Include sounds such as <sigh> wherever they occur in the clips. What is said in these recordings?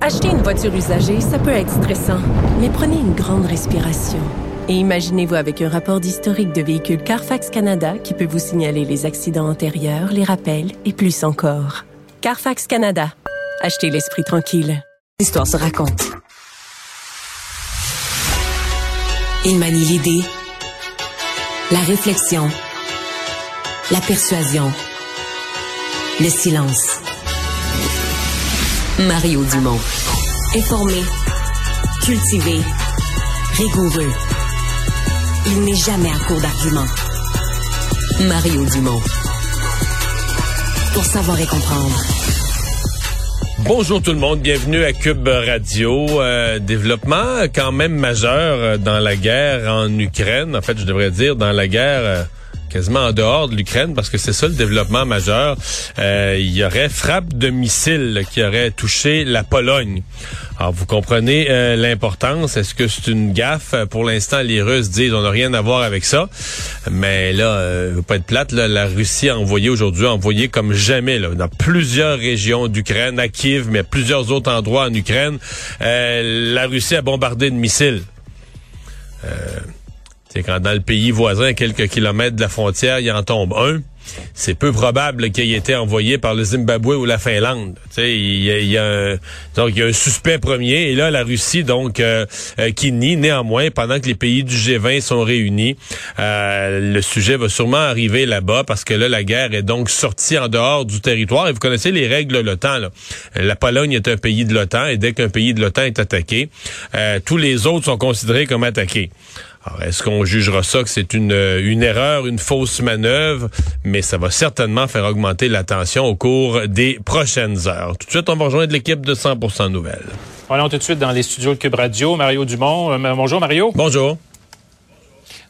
Acheter une voiture usagée, ça peut être stressant, mais prenez une grande respiration. Et imaginez-vous avec un rapport d'historique de véhicule Carfax Canada qui peut vous signaler les accidents antérieurs, les rappels et plus encore. Carfax Canada. Achetez l'esprit tranquille. L'histoire se raconte. Il manie l'idée, la réflexion, la persuasion, le silence. Mario Dumont. Informé, cultivé, rigoureux. Il n'est jamais à court d'arguments. Mario Dumont. Pour savoir et comprendre. Bonjour tout le monde, bienvenue à Cube Radio. Euh, développement quand même majeur euh, dans la guerre en Ukraine. En fait, je devrais dire dans la guerre euh, quasiment en dehors de l'Ukraine parce que c'est ça le développement majeur. Euh, il y aurait frappe de missiles qui aurait touché la Pologne. Alors vous comprenez euh, l'importance. Est-ce que c'est une gaffe? Pour l'instant, les Russes disent on n'a rien à voir avec ça. Mais là, euh, faut pas être plate. Là, la Russie a envoyé aujourd'hui, a envoyé comme jamais là, dans plusieurs régions d'Ukraine, à Kiev, mais à plusieurs autres endroits en Ukraine. Euh, la Russie a bombardé de missiles. Euh, c'est quand dans le pays voisin, à quelques kilomètres de la frontière, il en tombe un. C'est peu probable qu'il ait été envoyé par le Zimbabwe ou la Finlande. Il y a, il y a un, donc il y a un suspect premier et là la Russie donc euh, euh, qui nie néanmoins pendant que les pays du G20 sont réunis. Euh, le sujet va sûrement arriver là-bas parce que là la guerre est donc sortie en dehors du territoire et vous connaissez les règles de l'OTAN. La Pologne est un pays de l'OTAN et dès qu'un pays de l'OTAN est attaqué, tous les autres sont considérés comme attaqués. Alors, est-ce qu'on jugera ça que c'est une, une erreur, une fausse manœuvre? Mais ça va certainement faire augmenter la tension au cours des prochaines heures. Tout de suite, on va rejoindre l'équipe de 100% Nouvelles. Allons tout de suite dans les studios de Cube Radio. Mario Dumont. Euh, bonjour, Mario. Bonjour.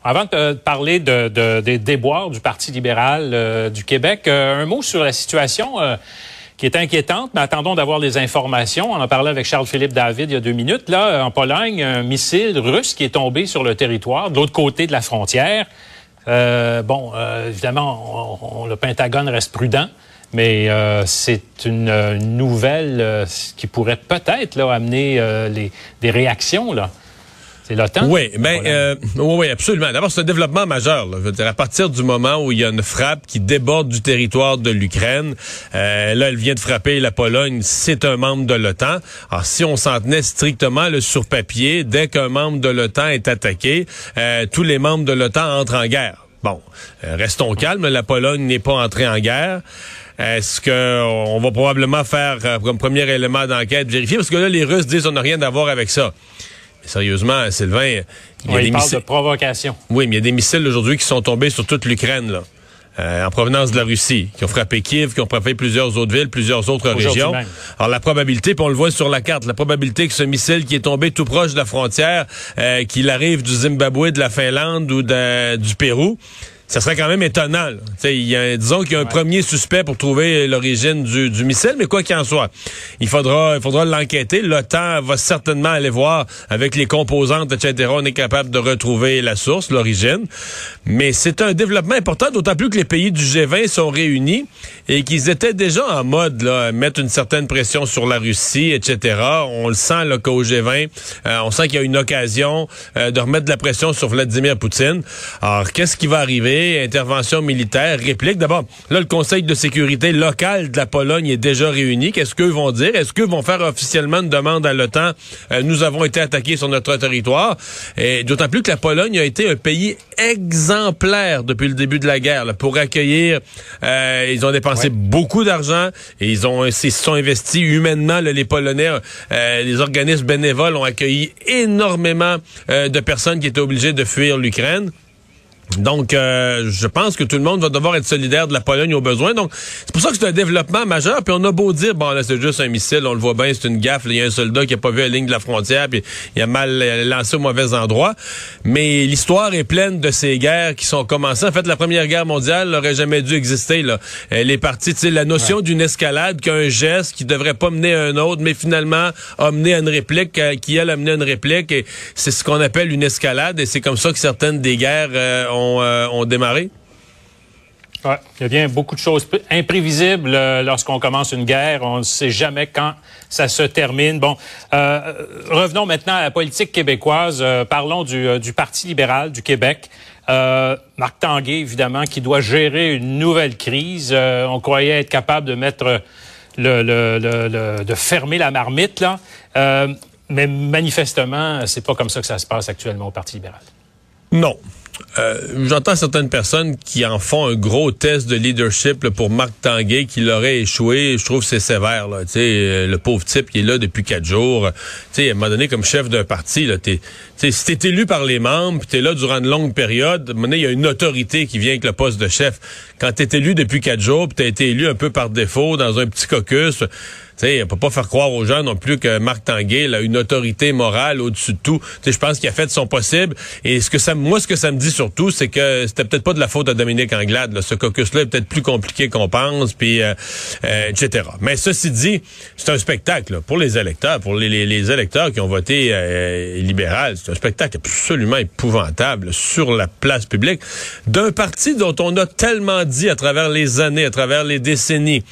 Avant de parler de, de- des déboires du Parti libéral euh, du Québec, euh, un mot sur la situation euh, qui est inquiétante, mais attendons d'avoir les informations. On en parlait avec Charles-Philippe David il y a deux minutes. Là, en Pologne, un missile russe qui est tombé sur le territoire, de l'autre côté de la frontière. Euh, bon, euh, évidemment, le Pentagone reste prudent, mais euh, c'est une, nouvelle qui pourrait peut-être amener les, des réactions. Là. C'est l'OTAN. Oui, la ben, euh, oui, oui, absolument. D'abord, c'est un développement majeur. Là. Je veux dire, à partir du moment où il y a une frappe qui déborde du territoire de l'Ukraine, euh, là, elle vient de frapper la Pologne. C'est un membre de l'OTAN. Alors, si on s'en tenait strictement le sur papier, dès qu'un membre de l'OTAN est attaqué, euh, tous les membres de l'OTAN entrent en guerre. Bon, euh, restons calmes. La Pologne n'est pas entrée en guerre. Est-ce que on va probablement faire comme premier élément d'enquête vérifier? Parce que là les Russes disent on n'a rien à voir avec ça. Mais sérieusement, Sylvain, il y a Ouais, des missiles. de provocation. Oui, mais il y a des missiles aujourd'hui qui sont tombés sur toute l'Ukraine, là. euh, en provenance de la Russie, qui ont frappé Kiev, qui ont frappé plusieurs autres villes, plusieurs autres régions. même. Alors la probabilité, puis on le voit sur la carte, la probabilité que ce missile qui est tombé tout proche de la frontière, euh, qu'il arrive du Zimbabwe, de la Finlande ou de- du Pérou, ça serait quand même étonnant. Il y a, disons qu'il y a un premier suspect pour trouver l'origine du, du missile, mais quoi qu'il en soit, il faudra, il faudra l'enquêter. L'OTAN va certainement aller voir avec les composantes, etc. On est capable de retrouver la source, l'origine. Mais c'est un développement important, d'autant plus que les pays du G20 sont réunis et qu'ils étaient déjà en mode là, mettre une certaine pression sur la Russie, etc. On le sent là qu'au G20, euh, on sent qu'il y a une occasion euh, de remettre de la pression sur Vladimir Poutine. Alors, qu'est-ce qui va arriver? Intervention militaire, réplique. D'abord, là, le Conseil de sécurité local de la Pologne est déjà réuni. Qu'est-ce qu'eux vont dire? Est-ce qu'eux vont faire officiellement une demande à l'OTAN? Euh, nous avons été attaqués sur notre territoire. Et d'autant plus que la Pologne a été un pays exemplaire depuis le début de la guerre là, pour accueillir. euh, ils ont dépensé beaucoup d'argent et ils ont ils se sont investis humainement. là, les Polonais, euh, les organismes bénévoles ont accueilli énormément de personnes qui étaient obligées de fuir l'Ukraine. Donc, euh, je pense que tout le monde va devoir être solidaire de la Pologne au besoin. Donc, c'est pour ça que c'est un développement majeur. Puis on a beau dire, bon, là, c'est juste un missile, on le voit bien, c'est une gaffe. Il y a un soldat qui a pas vu la ligne de la frontière, puis il a mal lancé au mauvais endroit. Mais l'histoire est pleine de ces guerres qui sont commencées. En fait, la Première Guerre mondiale n'aurait jamais dû exister. Là. Elle est partie, tu sais, la notion d'une escalade, qu'un geste qui devrait pas mener à un autre, mais finalement a mené à une réplique, euh, qui elle a mené à une réplique. Et c'est ce qu'on appelle une escalade. Et c'est comme ça que certaines des guerres euh, ont euh, ont? Ouais, il y a bien beaucoup de choses imprévisibles euh, lorsqu'on commence une guerre. On ne sait jamais quand ça se termine. Bon, euh, revenons maintenant à la politique québécoise. parlons du, Parti libéral du Québec. Marc Tanguay, évidemment, qui doit gérer une nouvelle crise. on croyait être capable de mettre le, de fermer la marmite là, mais manifestement, c'est pas comme ça que ça se passe actuellement au Parti libéral. Non. Euh, j'entends certaines personnes qui en font un gros test de leadership pour Marc Tanguay qui l'aurait échoué. Je trouve que c'est sévère. Là. euh, le pauvre type qui est là depuis quatre jours. sais, à un moment donné, comme chef d'un parti, là, t'es, si t'es élu par les membres, puis t'es là durant une longue période, à un moment donné, il y a une autorité qui vient avec le poste de chef. Quand t'es élu depuis quatre jours, puis t'as été élu un peu par défaut dans un petit caucus, sais, on peut pas faire croire aux gens non plus que Marc Tanguay a une autorité morale au-dessus de tout. Je pense qu'il a fait de son possible. Et ce que ça, moi, ce que ça me dit surtout, c'est que c'était peut-être pas de la faute de Dominique Anglade. Ce caucus-là est peut-être plus compliqué qu'on pense, puis euh, euh, etc. Mais ceci dit, c'est un spectacle pour les électeurs, pour les, les, électeurs qui ont voté euh, libéral. C'est un spectacle absolument épouvantable sur la place publique d'un parti dont on a tellement dit à travers les années, à travers les décennies,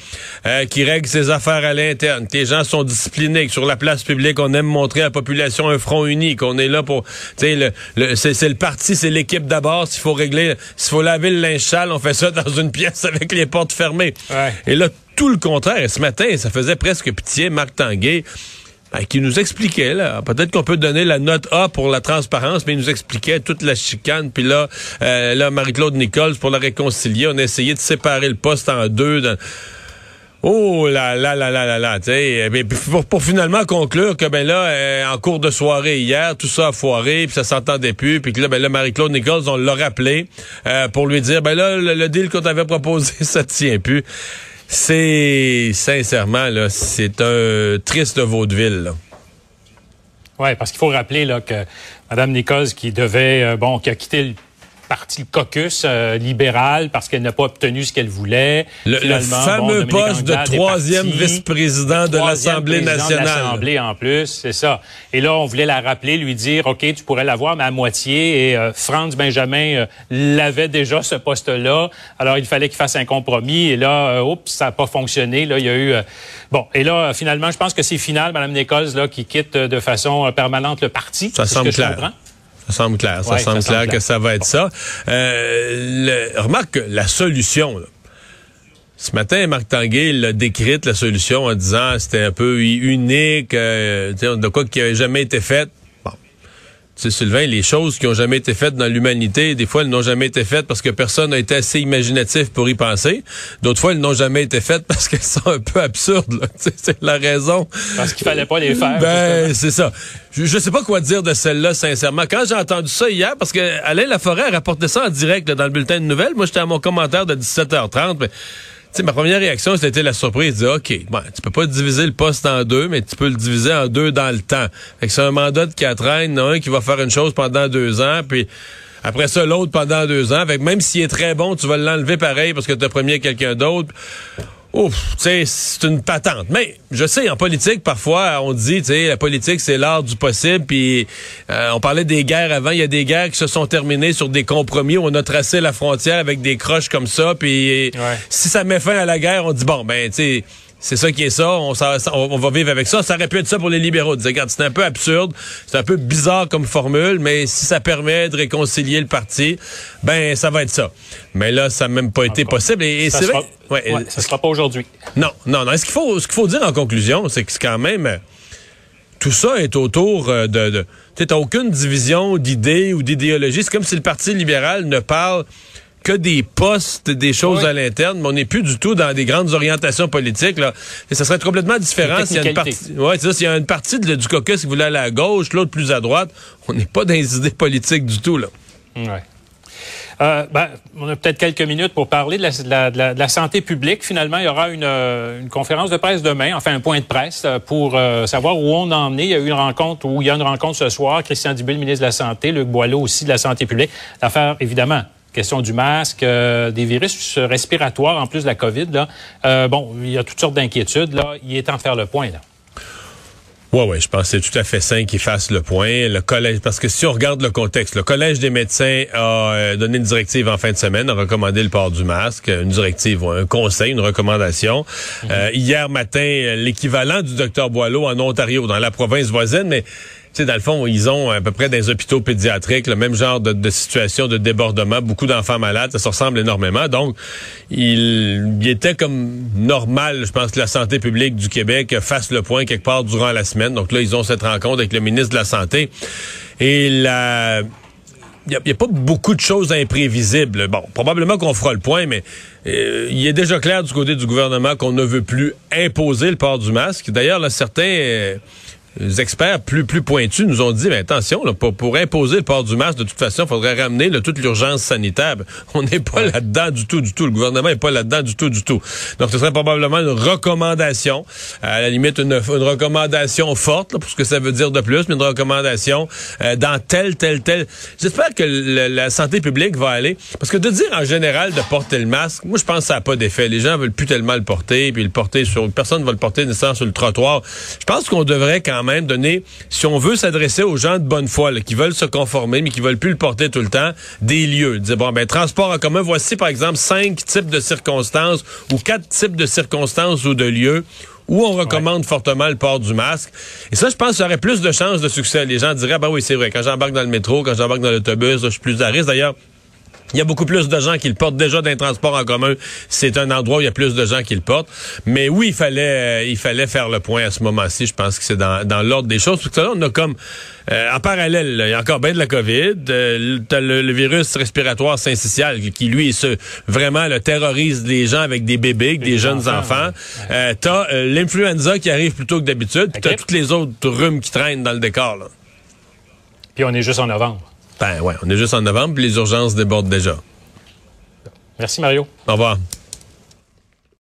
qui règle ses affaires à l'intérieur que les gens sont disciplinés, que sur la place publique, on aime montrer à la population un front uni, qu'on est là pour, tu sais, le, le c'est le parti, c'est l'équipe d'abord. S'il faut régler, s'il faut laver le linge sale, on fait ça dans une pièce avec les portes fermées. Et là, tout le contraire. Et ce matin, ça faisait presque pitié, Marc Tanguay. Ben, qui nous expliquait, là, peut-être qu'on peut donner la note A pour la transparence, mais il nous expliquait toute la chicane, puis là, euh, là Marie-Claude Nichols, pour la réconcilier, on a essayé de séparer le poste en deux. Oh là là là là là là, tu eh pour, pour, finalement conclure que ben là, euh, en cours de soirée hier, tout ça a foiré, puis ça s'entendait plus, puis que là, ben là, Marie-Claude Nichols, on l'a rappelé euh, pour lui dire, ben là, le, deal qu'on t'avait proposé, <laughs> ça tient plus. C'est sincèrement là, c'est un triste vaudeville. Ouais, parce qu'il faut rappeler là que Mme Nichols, qui devait, euh, bon, qui a quitté le parti caucus euh, libéral parce qu'elle n'a pas obtenu ce qu'elle voulait. Le, fameux poste de troisième vice-président de l'Assemblée nationale. l'Assemblée en plus, c'est ça. Et là, on voulait la rappeler, lui dire, OK, tu pourrais l'avoir, mais à moitié. Et euh, Franz Benjamin euh, l'avait déjà, ce poste-là. Alors, il fallait qu'il fasse un compromis. Et là, oups, ça n'a pas fonctionné. Là, il y a eu... bon, et là, finalement, je pense que c'est final, Mme Nichols, là, qui quitte de façon permanente le parti. Ça semble clair. Ça semble clair. Ça semble clair que ça va être ça. Euh, remarque la solution. Ce matin, Marc Tanguay l'a décrite, la solution, en disant c'était un peu unique, euh, de quoi qui n'avait jamais été fait sais, Sylvain, les choses qui ont jamais été faites dans l'humanité, des fois, elles n'ont jamais été faites parce que personne n'a été assez imaginatif pour y penser. D'autres fois, elles n'ont jamais été faites parce qu'elles sont un peu absurdes. <laughs> C'est la raison. Parce qu'il fallait pas les faire. Ben, c'est ça. Je, je sais pas quoi dire de celle-là, sincèrement. Quand j'ai entendu ça hier, parce que Alain Laforêt a rapporté ça en direct dans le bulletin de nouvelles, moi, j'étais à mon commentaire de 17h30, mais sais, ma première réaction, c'était la surprise. De, OK, bon, tu peux pas diviser le poste en deux, mais tu peux le diviser en deux dans le temps. Fait que c'est un mandat de quatre ans. Un qui va faire une chose pendant deux ans, puis après ça, l'autre pendant deux ans. Fait que même s'il est très bon, tu vas l'enlever pareil parce que tu as premier quelqu'un d'autre. Ouf, c'est une patente. Mais je sais, en politique, parfois, on dit, tu sais, la politique, c'est l'art du possible. Puis euh, on parlait des guerres avant. Il y a des guerres qui se sont terminées sur des compromis où on a tracé la frontière avec des croches comme ça. Puis si ça met fin à la guerre, on dit bon, ben, tu sais, c'est ça qui est ça on, on, va vivre avec ça. Ça aurait pu être ça pour les libéraux. regarde, c'est un peu absurde, c'est un peu bizarre comme formule, mais si ça permet de réconcilier le parti, ben ça va être ça. Mais là, ça n'a même pas été possible. Et, c'est vrai. Ouais, ça sera pas aujourd'hui. Non, non, non. Ce qu'il faut, ce qu'il faut dire en conclusion, c'est que c'est quand même tout ça est autour euh, de. de tu aucune division d'idées ou d'idéologie. C'est comme si le Parti libéral ne parle que des postes, des choses à l'interne, mais on n'est plus du tout dans des grandes orientations politiques. Là. Et ça serait complètement différent s'il y a une partie, ouais, c'est ça, s'il y a une partie de, du caucus qui voulait aller à gauche, l'autre plus à droite. On n'est pas dans les idées politiques du tout. Là. Ouais. Euh, ben, on a peut-être quelques minutes pour parler de la, de, la, de la, santé publique. Finalement, il y aura une, une, conférence de presse demain, enfin un point de presse pour savoir où on en est. Il y a eu une rencontre, où il y a une rencontre ce soir. Christian Dubé, le ministre de la Santé, Luc Boileau aussi de la santé publique. L'affaire, évidemment, question du masque, euh, des virus respiratoires en plus de la COVID. Là. Euh, bon, il y a toutes sortes d'inquiétudes. Là, il est temps de faire le point. Là. Oui, oui, je pense que c'est tout à fait sain qu'il fasse le point. Le collège, parce que si on regarde le contexte, le collège des médecins a euh, donné une directive en fin de semaine, a recommandé le port du masque, une directive, un conseil, une recommandation. Mhm. hier matin, l'équivalent du docteur Boileau en Ontario, dans la province voisine, mais sais, dans le fond, ils ont à peu près des hôpitaux pédiatriques, le même genre de, situation de débordement, beaucoup d'enfants malades, ça se ressemble énormément. Donc, il, il, était comme normal, je pense, que la santé publique du Québec fasse le point quelque part durant la semaine. Donc là, ils ont cette rencontre avec le ministre de la Santé. Et la... Il n'y a, pas beaucoup de choses imprévisibles. Bon, probablement qu'on fera le point, mais euh, il est déjà clair du côté du gouvernement qu'on ne veut plus imposer le port du masque. D'ailleurs, là, certains... Euh, les experts plus plus pointus nous ont dit mais attention là, pour, pour imposer le port du masque de toute façon il faudrait ramener là, toute l'urgence sanitaire. <laughs> On n'est pas là-dedans du tout du tout. Le gouvernement n'est pas là-dedans du tout du tout. Donc ce serait probablement une recommandation. À la limite une, une recommandation forte là, pour ce que ça veut dire de plus mais une recommandation euh, dans tel tel tel. J'espère que la santé publique va aller. Parce que de dire en général de porter le masque moi je pense que ça n'a pas d'effet. Les gens veulent plus tellement le porter puis le porter sur personne va le porter nécessairement sur le trottoir. Je pense qu'on devrait quand même donner, si on veut s'adresser aux gens de bonne foi, qui veulent se conformer, mais qui veulent plus le porter tout le temps, des lieux. Dire, bon, ben, transport en commun, voici par exemple cinq types de circonstances ou quatre types de circonstances ou de lieux où on recommande fortement le port du masque. Et ça, je pense y aurait plus de chances de succès. Les gens diraient, ah ben oui, c'est vrai, quand j'embarque dans le métro, quand j'embarque dans l'autobus, je suis plus à risque. D'ailleurs, il y a beaucoup plus de gens qui le portent déjà d'un transport en commun. C'est un endroit où il y a plus de gens qui le portent. Mais oui, il fallait, euh, il fallait faire le point à ce moment-ci. Je pense que c'est dans, dans l'ordre des choses. Parce que là, on a comme, euh, en parallèle, il y a encore bien de la COVID. Euh, le, virus respiratoire syncytial qui, lui, se, vraiment le terrorise les gens avec des bébés, des, jeunes enfants. Euh, t'as l'influenza qui arrive plus tôt que d'habitude. Puis t'as toutes les autres rhumes qui traînent dans le décor. Là. Puis on est juste en novembre. Ben ouais, on est juste en novembre, puis les urgences débordent déjà. Merci Mario. Au revoir.